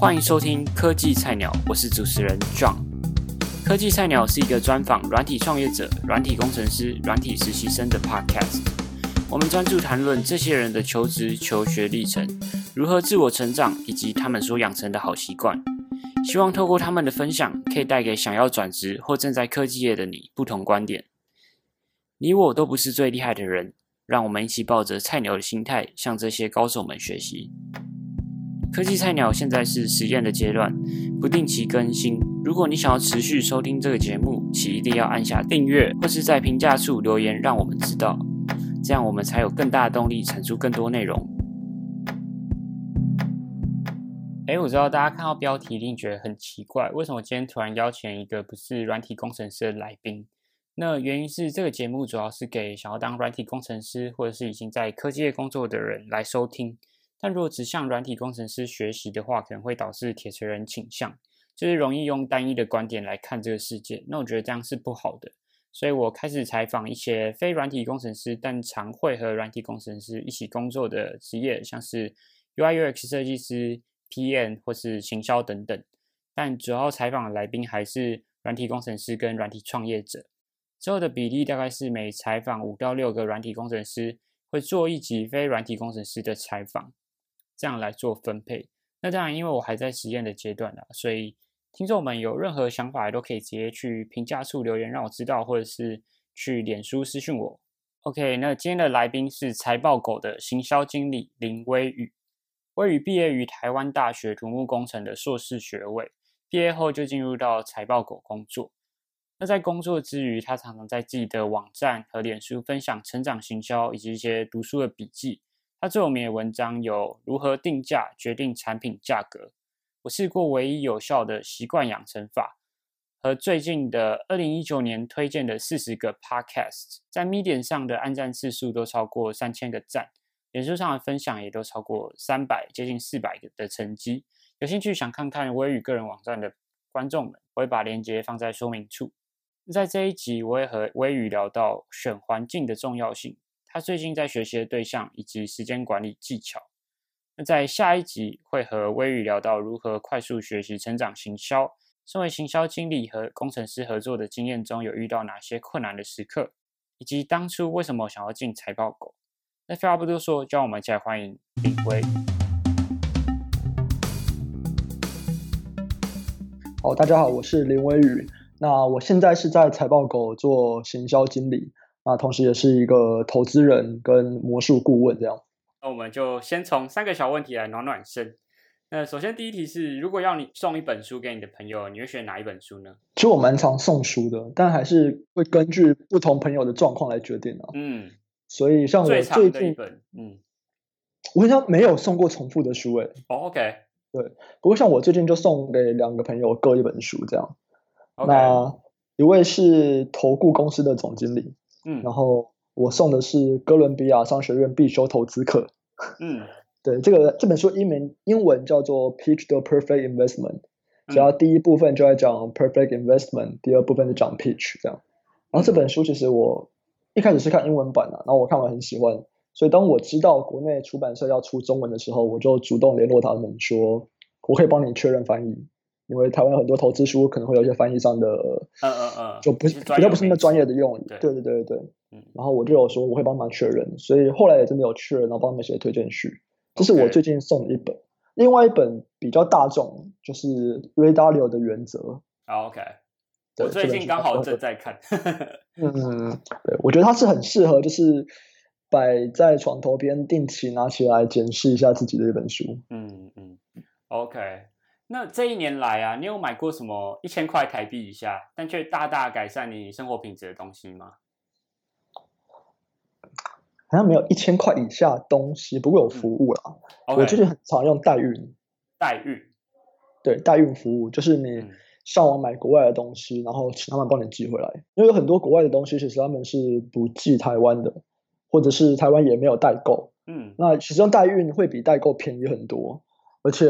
欢迎收听科技菜鸟，我是主持人 John。科技菜鸟是一个专访软体创业者、软体工程师、软体实习生的 Podcast。我们专注谈论这些人的求职、求学历程，如何自我成长，以及他们所养成的好习惯。希望透过他们的分享，可以带给想要转职或正在科技业的你不同观点。你我都不是最厉害的人，让我们一起抱着菜鸟的心态，向这些高手们学习。科技菜鸟现在是实验的阶段，不定期更新。如果你想要持续收听这个节目，请一定要按下订阅，或是在评价处留言，让我们知道，这样我们才有更大的动力产出更多内容。哎，我知道大家看到标题一定觉得很奇怪，为什么今天突然邀请一个不是软体工程师的来宾？那原因是这个节目主要是给想要当软体工程师或者是已经在科技业工作的人来收听。但如果只向软体工程师学习的话，可能会导致铁锤人倾向，就是容易用单一的观点来看这个世界。那我觉得这样是不好的，所以我开始采访一些非软体工程师但常会和软体工程师一起工作的职业，像是 UI/UX 设计师。PM 或是行销等等，但主要采访的来宾还是软体工程师跟软体创业者。之后的比例大概是每采访五到六个软体工程师，会做一集非软体工程师的采访，这样来做分配。那当然，因为我还在实验的阶段啊，所以听众们有任何想法都可以直接去评价处留言让我知道，或者是去脸书私讯我。OK，那今天的来宾是财报狗的行销经理林威宇。威宇毕业于台湾大学土木工程的硕士学位，毕业后就进入到财报狗工作。那在工作之余，他常常在自己的网站和脸书分享成长行销以及一些读书的笔记。他最有名的文章有如何定价决定产品价格，我试过唯一有效的习惯养成法，和最近的二零一九年推荐的四十个 Podcast，在 Medium 上的按赞次数都超过三千个赞。脸书上的分享也都超过三百，接近四百个的成绩。有兴趣想看看微宇个人网站的观众们，我会把链接放在说明处。在这一集，我也和微宇聊到选环境的重要性，他最近在学习的对象以及时间管理技巧。那在下一集会和微宇聊到如何快速学习成长行销，身为行销经理和工程师合作的经验中有遇到哪些困难的时刻，以及当初为什么想要进财报狗。那废话不多说，就让我们一起来欢迎林威。好，大家好，我是林威宇。那我现在是在财报狗做行销经理，啊，同时也是一个投资人跟魔术顾问这样。那我们就先从三个小问题来暖暖身。那首先第一题是，如果要你送一本书给你的朋友，你会选哪一本书呢？其实我蛮常送书的，但还是会根据不同朋友的状况来决定啊。嗯。所以像我最近，嗯，我好像没有送过重复的书诶。哦，OK，对。不过像我最近就送给两个朋友各一本书这样。那一位是投顾公司的总经理，嗯，然后我送的是哥伦比亚商学院必修投资课。嗯，对，这个这本书英文英文叫做 Pitch the Perfect Investment，主要第一部分就在讲 Perfect Investment，第二部分就讲 Pitch 这样。然后这本书其实我。一开始是看英文版的，然后我看完很喜欢，所以当我知道国内出版社要出中文的时候，我就主动联络他们说，我可以帮你确认翻译，因为台湾很多投资书可能会有一些翻译上的，嗯嗯嗯，就不是比较不是那么专业的用语，对对对对，嗯，然后我就有说我会帮忙确认，所以后来也真的有确认，然后帮他们写推荐序，这是我最近送的一本，另外一本比较大众就是 Ray Dalio 的原则，OK。我最近刚好正在看，嗯，对，我觉得它是很适合，就是摆在床头边，定期拿起来检视一下自己的一本书。嗯嗯，OK。那这一年来啊，你有买过什么一千块台币以下，但却大大改善你生活品质的东西吗？好像没有一千块以下东西，不过有服务啦。我最近很常用代运，代运，对，代运服务就是你。上网买国外的东西，然后请他们帮你寄回来，因为有很多国外的东西其实他们是不寄台湾的，或者是台湾也没有代购。嗯，那其实用代运会比代购便宜很多，而且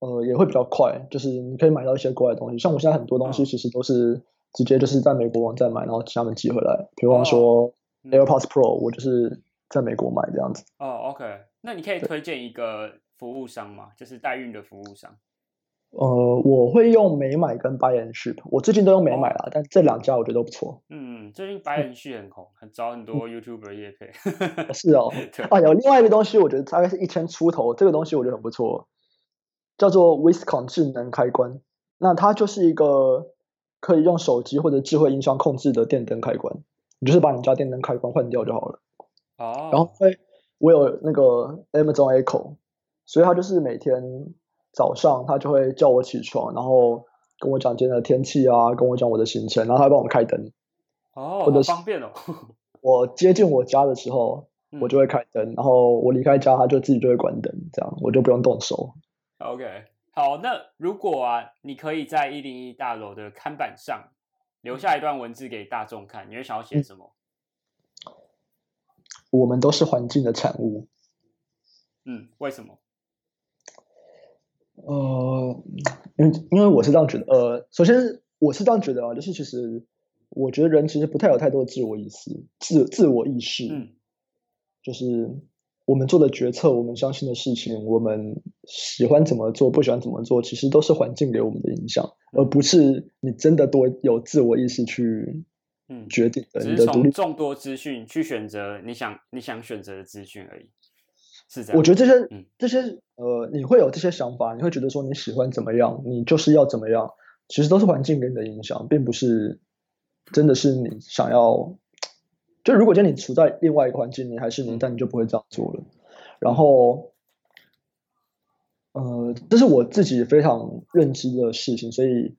呃也会比较快，就是你可以买到一些国外的东西。像我现在很多东西其实都是直接就是在美国网站买，然后请他们寄回来。比方说 AirPods Pro，我就是在美国买这样子。哦，OK。那你可以推荐一个服务商吗？就是代孕的服务商。呃，我会用美买跟 Buy and Ship，我最近都用美买啦，但这两家我觉得都不错。嗯，最近 Buy and Ship 很红，很找很多 YouTuber 也配。是哦，啊，有另外一个东西，我觉得大概是一千出头，这个东西我觉得很不错，叫做 Wiscon 智能开关。那它就是一个可以用手机或者智慧音箱控制的电灯开关，你就是把你家电灯开关换掉就好了。哦。然后会我有那个 Amazon Echo，所以它就是每天。早上他就会叫我起床，然后跟我讲今天的天气啊，跟我讲我的行程，然后他帮我开灯。哦，好方便哦。我接近我家的时候，我就会开灯，然后我离开家，他就自己就会关灯，这样我就不用动手。OK，好，那如果啊，你可以在一零一大楼的看板上留下一段文字给大众看，你会想要写什么？我们都是环境的产物。嗯，为什么？呃，因为因为我是这样觉得，呃，首先我是这样觉得啊，就是其实我觉得人其实不太有太多的自我意识、自自我意识，嗯，就是我们做的决策、我们相信的事情、我们喜欢怎么做、不喜欢怎么做，其实都是环境给我们的影响，而不是你真的多有自我意识去嗯决定的。只是从众多资讯去选择你想你想选择的资讯而已。是这样，我觉得这些这些呃，你会有这些想法，你会觉得说你喜欢怎么样，你就是要怎么样，其实都是环境给你的影响，并不是真的是你想要。就如果今天你处在另外一个环境，你还是你，但你就不会这样做了。然后，呃，这是我自己非常认知的事情，所以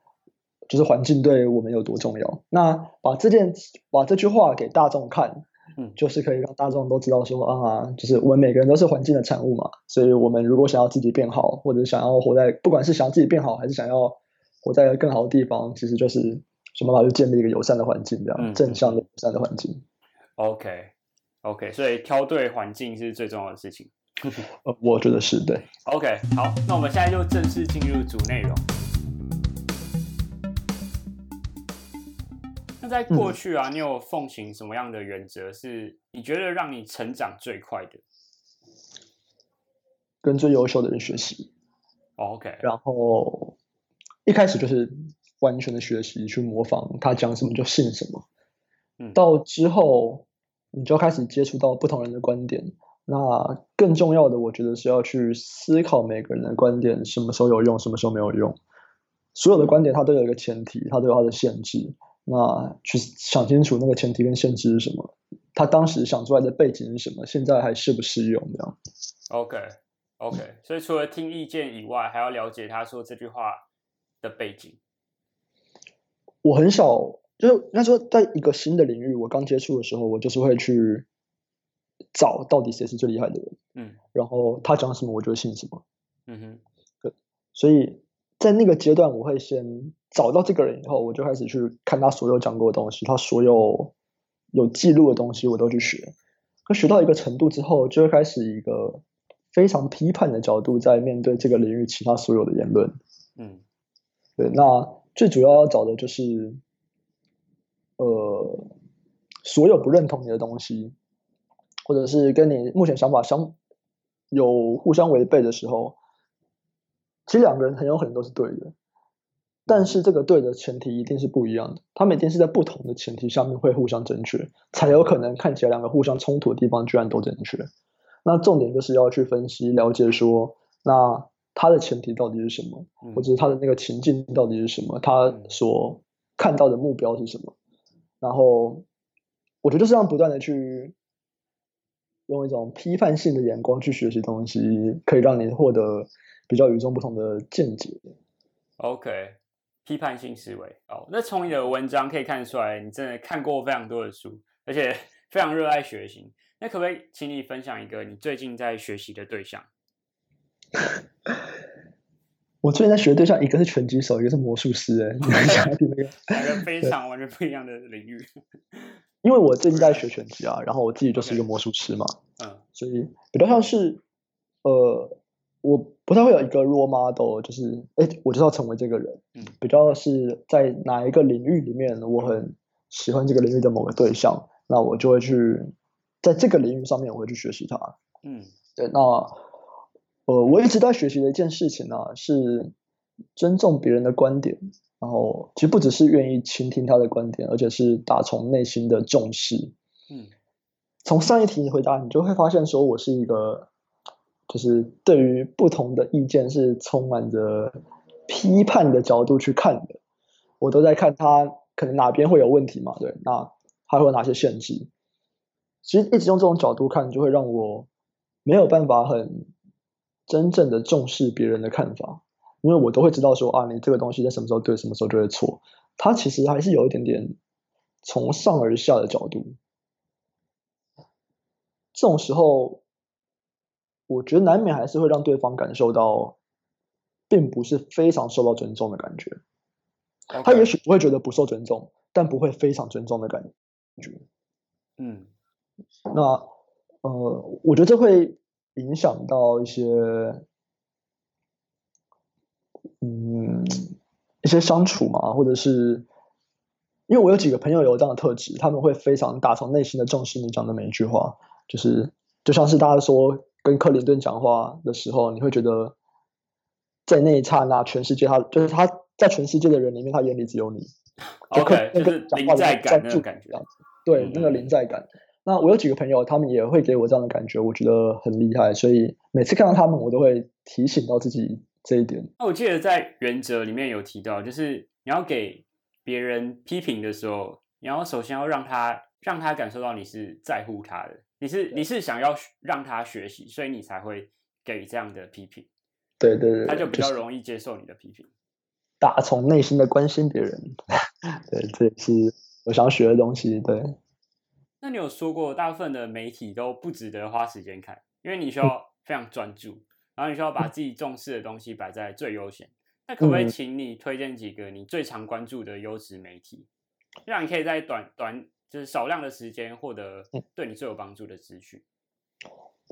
就是环境对我们有多重要。那把这件把这句话给大众看。嗯，就是可以让大众都知道说啊，就是我们每个人都是环境的产物嘛，所以我们如果想要自己变好，或者想要活在，不管是想要自己变好，还是想要活在更好的地方，其实就是想办法去建立一个友善的环境，这样正向的友善的环境。OK，OK，所以挑对环境是最重要的事情。呃，我觉得是对。OK，好，那我们现在就正式进入主内容。那在过去啊，你有奉行什么样的原则？是你觉得让你成长最快的？跟最优秀的人学习。OK。然后一开始就是完全的学习，去模仿他讲什么就信什么。嗯。到之后，你就开始接触到不同人的观点。那更重要的，我觉得是要去思考每个人的观点什么时候有用，什么时候没有用。所有的观点它都有一个前提，它都有它的限制。那去想清楚那个前提跟限制是什么，他当时想出来的背景是什么，现在还适不适用？这样。OK，OK。所以除了听意见以外，还要了解他说这句话的背景。我很少，就是应该说，在一个新的领域，我刚接触的时候，我就是会去找到底谁是最厉害的人。嗯。然后他讲什么，我就信什么。嗯哼。对。所以在那个阶段，我会先。找到这个人以后，我就开始去看他所有讲过的东西，他所有有记录的东西，我都去学。可学到一个程度之后，就会开始一个非常批判的角度，在面对这个领域其他所有的言论。嗯，对。那最主要要找的就是，呃，所有不认同你的东西，或者是跟你目前想法相有互相违背的时候，其实两个人很有可能都是对的。但是这个对的前提一定是不一样的，他们一定是在不同的前提下面会互相正确，才有可能看起来两个互相冲突的地方居然都正确。那重点就是要去分析了解说，那他的前提到底是什么，或者是他的那个情境到底是什么，他所看到的目标是什么。然后我觉得这样不断的去用一种批判性的眼光去学习东西，可以让你获得比较与众不同的见解。OK。批判性思维哦，那从你的文章可以看出来，你真的看过非常多的书，而且 非常热爱学习。那可不可以请你分享一个你最近在学习的对象？我最近在学的对象，一个是拳击手，一个是魔术师。哎，两个非常完全不一样的领域。因为我最近在学拳击啊，然后我自己就是一个魔术师嘛，嗯，所以比较像是呃。我不太会有一个 role model，就是哎，我就要成为这个人。嗯，比较是在哪一个领域里面，我很喜欢这个领域的某个对象，那我就会去在这个领域上面，我会去学习它。嗯，对，那呃，我一直在学习的一件事情呢，是尊重别人的观点，然后其实不只是愿意倾听他的观点，而且是打从内心的重视。嗯，从上一题你回答，你就会发现说我是一个，就是对于不同的意见是充满着批判的角度去看的，我都在看他可能哪边会有问题嘛？对，那还会有哪些限制？其实一直用这种角度看，就会让我没有办法很真正的重视别人的看法，因为我都会知道说啊，你这个东西在什么时候对，什么时候就会错。他其实还是有一点点从上而下的角度。这种时候，我觉得难免还是会让对方感受到，并不是非常受到尊重的感觉。他也许不会觉得不受尊重，但不会非常尊重的感觉。嗯。那呃，我觉得这会影响到一些，嗯，一些相处嘛，或者是，因为我有几个朋友有这样的特质，他们会非常打从内心的重视你讲的每一句话，就是就像是大家说跟克林顿讲话的时候，你会觉得在那一刹那，全世界他就是他在全世界的人里面，他眼里只有你，OK，就是临在感那种感觉，对，那个临在感。那我有几个朋友，他们也会给我这样的感觉，我觉得很厉害，所以每次看到他们，我都会提醒到自己这一点。那我记得在原则里面有提到，就是你要给别人批评的时候，你要首先要让他让他感受到你是在乎他的，你是你是想要让他学习，所以你才会给这样的批评。对对对，他就比较容易接受你的批评，打从内心的关心别人。对，这也是我想学的东西。对。那你有说过，大部分的媒体都不值得花时间看，因为你需要非常专注，然后你需要把自己重视的东西摆在最优先。那可不可以请你推荐几个你最常关注的优质媒体，让你可以在短短就是少量的时间获得对你最有帮助的资讯？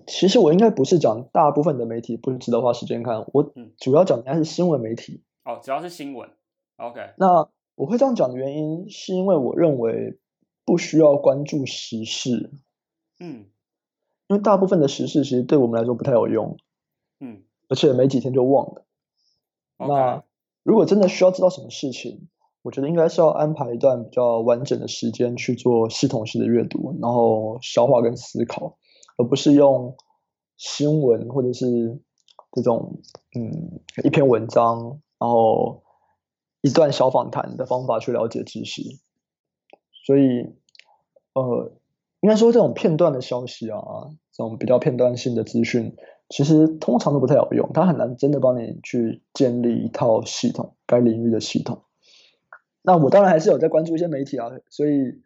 其实我应该不是讲大部分的媒体不值得花时间看，我主要讲应该是新闻媒体。哦，主要是新闻。OK，那我会这样讲的原因，是因为我认为。不需要关注时事，嗯，因为大部分的时事其实对我们来说不太有用，嗯，而且没几天就忘了。那如果真的需要知道什么事情，我觉得应该是要安排一段比较完整的时间去做系统性的阅读，然后消化跟思考，而不是用新闻或者是这种嗯一篇文章，然后一段小访谈的方法去了解知识。所以，呃，应该说这种片段的消息啊，这种比较片段性的资讯，其实通常都不太有用，它很难真的帮你去建立一套系统，该领域的系统。那我当然还是有在关注一些媒体啊，所以，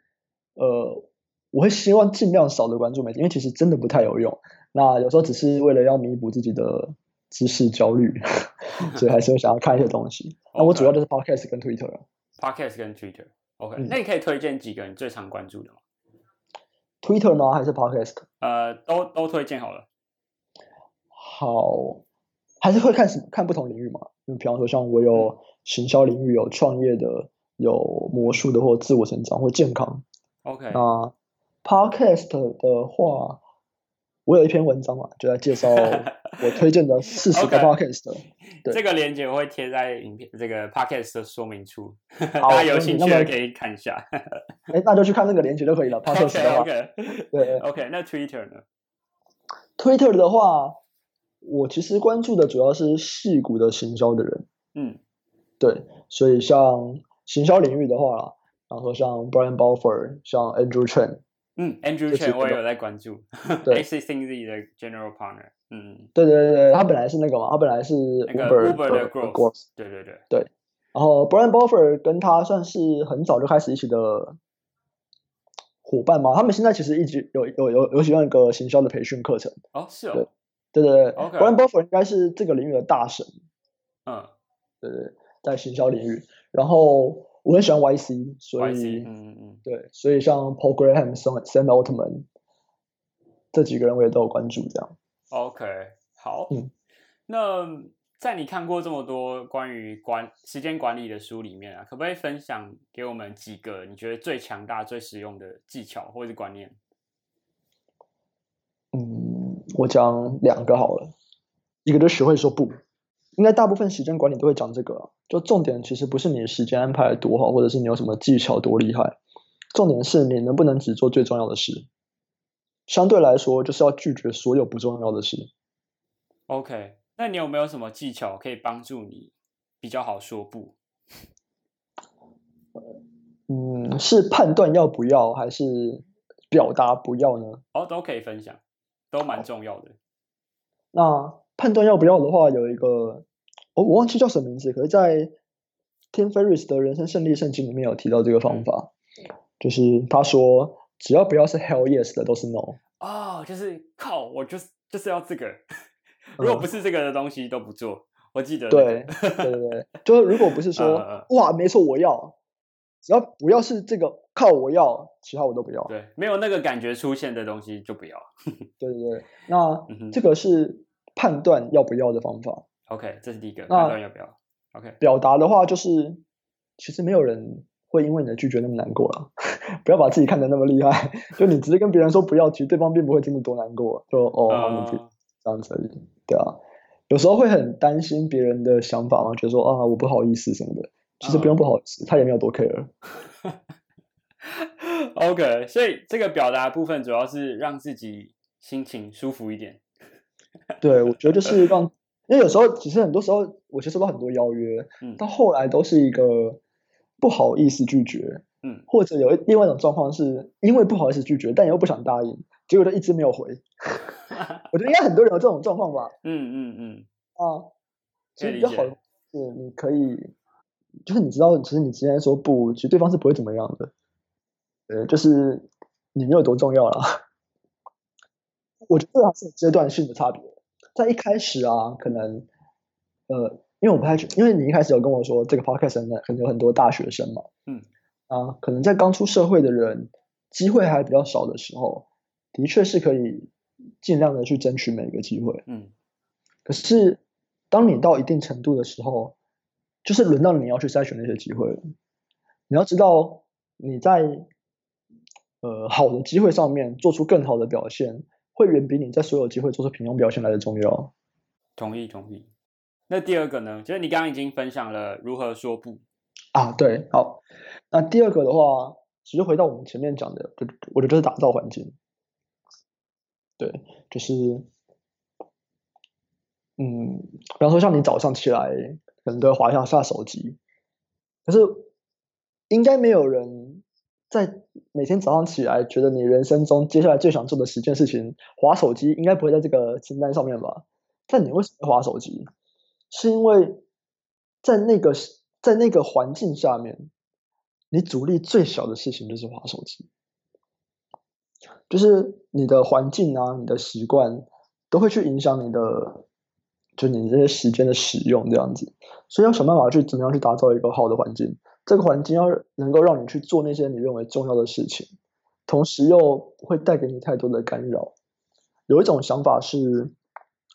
呃，我会希望尽量少的关注媒体，因为其实真的不太有用。那有时候只是为了要弥补自己的知识焦虑，所以还是会想要看一些东西。那我主要就是 Podcast 跟 Twitter，Podcast 跟 Twitter。OK，那你可以推荐几个你最常关注的吗？Twitter 吗？还是 Podcast？呃，都都推荐好了。好，还是会看什么？看不同领域嘛。就比方说，像我有行销领域，有创业的，有魔术的，或自我成长，或健康。OK，那 Podcast 的话。我有一篇文章嘛，就在介绍 我推荐的四十个 podcast。对，这个链接我会贴在影片这个 podcast 的说明处，大家有兴趣的可以看一下。哎，那就去看那个链接就可以了。podcast OK，对，OK。那 Twitter 呢？Twitter 的话，我其实关注的主要是戏骨的行销的人。嗯，对，所以像行销领域的话，然后说像 Brian b a l f o r d 像 Andrew Chen。嗯，Andrew Chen 我也有在关注，对，Existing Z 的 General Partner，嗯，对对对他本来是那个嘛，他本来是 Uber 的 Growth，对对对。对，然后 Brian Buffer 跟他算是很早就开始一起的伙伴嘛，他们现在其实一直有有有有喜欢一个行销的培训课程，哦，是哦，对对对，Brian Buffer 应该是这个领域的大神，嗯，对对，在行销领域，然后。我很喜欢 YC，所以嗯嗯对，所以像 Paul Graham、Sam Sam Altman 这几个人我也都有关注。这样，OK，好，嗯，那在你看过这么多关于管时间管理的书里面啊，可不可以分享给我们几个你觉得最强大、最实用的技巧或者是观念？嗯，我讲两个好了，一个就学会说不，应该大部分时间管理都会讲这个。就重点其实不是你的时间安排多好，或者是你有什么技巧多厉害，重点是你能不能只做最重要的事。相对来说，就是要拒绝所有不重要的事。OK，那你有没有什么技巧可以帮助你比较好说不？嗯，是判断要不要，还是表达不要呢？哦，都可以分享，都蛮重要的。那判断要不要的话，有一个，我我忘记叫什么名字，可是在 Tim Ferriss 的人生胜利圣经里面有提到这个方法，就是他说，只要不要是 Hell Yes 的，都是 No。哦，就是靠，我就是就是要这个，如果不是这个的东西都不做。我记得，对对对，就是如果不是 说，哇，没错，我要。只要不要是这个靠我要，其他我都不要。对，没有那个感觉出现的东西就不要。对对对，那这个是判断要不要的方法。OK，这是第一个判断要不要。OK，表达的话就是，其实没有人会因为你的拒绝那么难过了。不要把自己看得那么厉害，就你直接跟别人说不要，其实对方并不会真的多难过。就哦，你这样子而已。对啊，有时候会很担心别人的想法嘛，觉得说啊，我不好意思什么的。其实不用不好意思，他也没有多 care。OK，所以这个表达部分主要是让自己心情舒服一点。对，我觉得就是让，因为有时候其实很多时候我接收到很多邀约，嗯，到后来都是一个不好意思拒绝，嗯，或者有另外一种状况是因为不好意思拒绝，但又不想答应，结果就一直没有回。我觉得应该很多人有这种状况吧。嗯嗯嗯。啊，其实比较好是你可以。就是你知道，其实你之前说不，其实对方是不会怎么样的。呃，就是你没有多重要了。我觉得还是阶段性的差别。在一开始啊，可能呃，因为我不太，因为你一开始有跟我说这个 podcast 呢，可能有很多大学生嘛，嗯，啊，可能在刚出社会的人，机会还比较少的时候，的确是可以尽量的去争取每一个机会，嗯。可是当你到一定程度的时候，就是轮到你要去筛选那些机会了。你要知道，你在呃好的机会上面做出更好的表现，会远比你在所有机会做出平庸表现来的重要。同意，同意。那第二个呢？就是你刚刚已经分享了如何说不啊？对，好。那第二个的话，其实回到我们前面讲的，就我觉得就是打造环境。对，就是，嗯，比方说像你早上起来。可能都要滑下下手机，可是应该没有人在每天早上起来觉得你人生中接下来最想做的十件事情，滑手机应该不会在这个清单上面吧？但你为什么滑手机？是因为在那个在那个环境下面，你阻力最小的事情就是滑手机，就是你的环境啊，你的习惯都会去影响你的。就你这些时间的使用这样子，所以要想办法去怎么样去打造一个好的环境。这个环境要能够让你去做那些你认为重要的事情，同时又不会带给你太多的干扰。有一种想法是，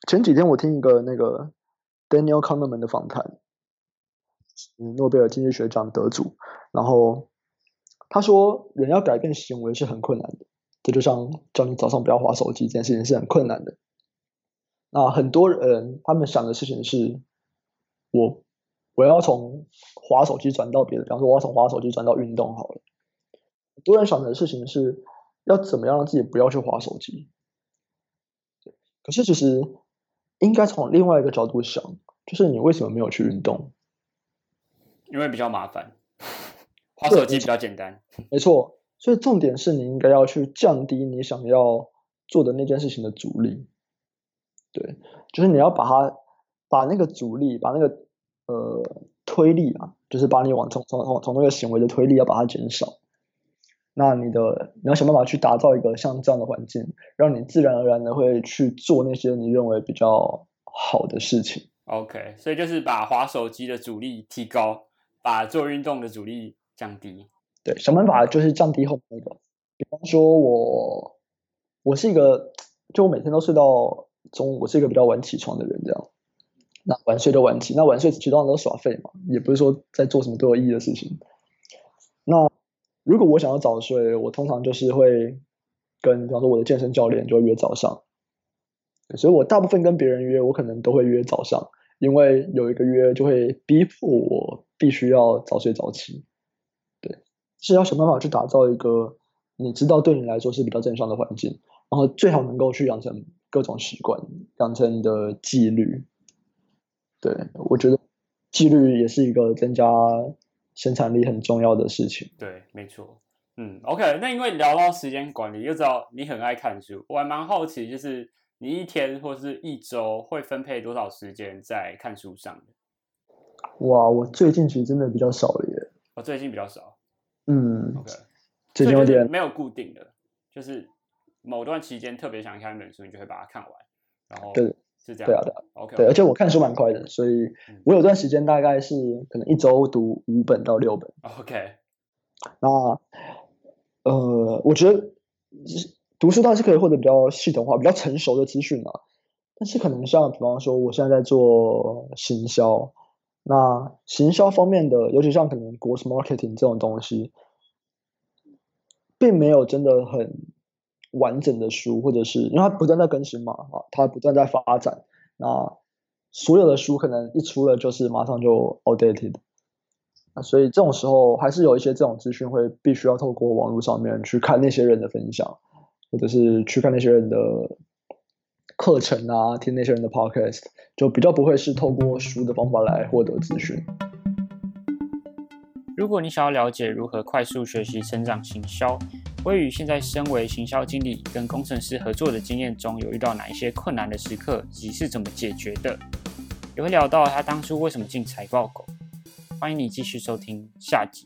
前几天我听一个那个 Daniel Kahneman 的访谈，嗯诺贝尔经济学奖得主，然后他说，人要改变行为是很困难的，这就像叫你早上不要划手机这件事情是很困难的。那很多人他们想的事情是，我我要从滑手机转到别的，比方说我要从滑手机转到运动好了。很多人想的事情是要怎么样让自己不要去滑手机。可是其实应该从另外一个角度想，就是你为什么没有去运动？因为比较麻烦，滑手机比较简单。没错，所以重点是你应该要去降低你想要做的那件事情的阻力。对，就是你要把它，把那个阻力，把那个呃推力啊，就是把你往从从从从那个行为的推力要把它减少。那你的你要想办法去打造一个像这样的环境，让你自然而然的会去做那些你认为比较好的事情。OK，所以就是把滑手机的阻力提高，把做运动的阻力降低。对，想办法就是降低后那个，比方说我我是一个，就我每天都睡到。中午我是一个比较晚起床的人，这样，那晚睡就晚起，那晚睡其实通常都耍废嘛，也不是说在做什么都有意义的事情。那如果我想要早睡，我通常就是会跟，比方说我的健身教练就约早上，所以我大部分跟别人约，我可能都会约早上，因为有一个约就会逼迫我必须要早睡早起。对，是要想办法去打造一个你知道对你来说是比较正向的环境，然后最好能够去养成各种习惯，养成你的纪律。对我觉得纪律也是一个增加生产力很重要的事情。对，没错。嗯，OK，那因为聊到时间管理，又知道你很爱看书，我还蛮好奇，就是你一天或是一周会分配多少时间在看书上的？哇，我最近其实真的比较少了耶。我最近比较少。嗯，OK，最近有点没有固定的，就是某段期间特别想看一本书，你就会把它看完，然后对，是这样，对啊，对，OK，对，而且我看书蛮快的，所以我有段时间大概是可能一周读五本到六本，OK，那。呃，我觉得读书倒是可以获得比较系统化、比较成熟的资讯嘛。但是可能像比方说，我现在在做行销，那行销方面的，尤其像可能国 marketing 这种东西，并没有真的很完整的书，或者是因为它不断在更新嘛，啊，它不断在发展，那所有的书可能一出了就是马上就 outdated。所以这种时候还是有一些这种资讯会必须要透过网络上面去看那些人的分享，或者是去看那些人的课程啊，听那些人的 podcast，就比较不会是透过书的方法来获得资讯。如果你想要了解如何快速学习成长行销，微宇现在身为行销经理跟工程师合作的经验中，有遇到哪一些困难的时刻，以及是怎么解决的？也会聊到他当初为什么进财报狗。欢迎你继续收听下集。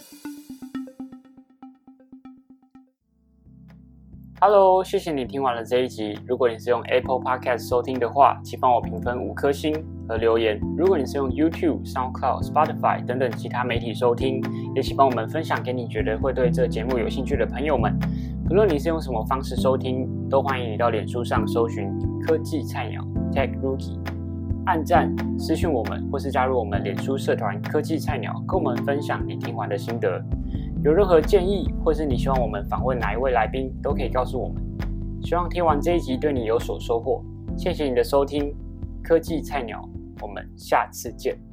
Hello，谢谢你听完了这一集。如果你是用 Apple Podcast 收听的话，请帮我评分五颗星和留言。如果你是用 YouTube、SoundCloud、Spotify 等等其他媒体收听，也请帮我们分享给你觉得会对这节目有兴趣的朋友们。不论你是用什么方式收听，都欢迎你到脸书上搜寻“科技菜鸟 Tech Rookie”。按赞、私讯我们，或是加入我们脸书社团“科技菜鸟”，跟我们分享你听完的心得。有任何建议，或是你希望我们访问哪一位来宾，都可以告诉我们。希望听完这一集对你有所收获。谢谢你的收听，科技菜鸟，我们下次见。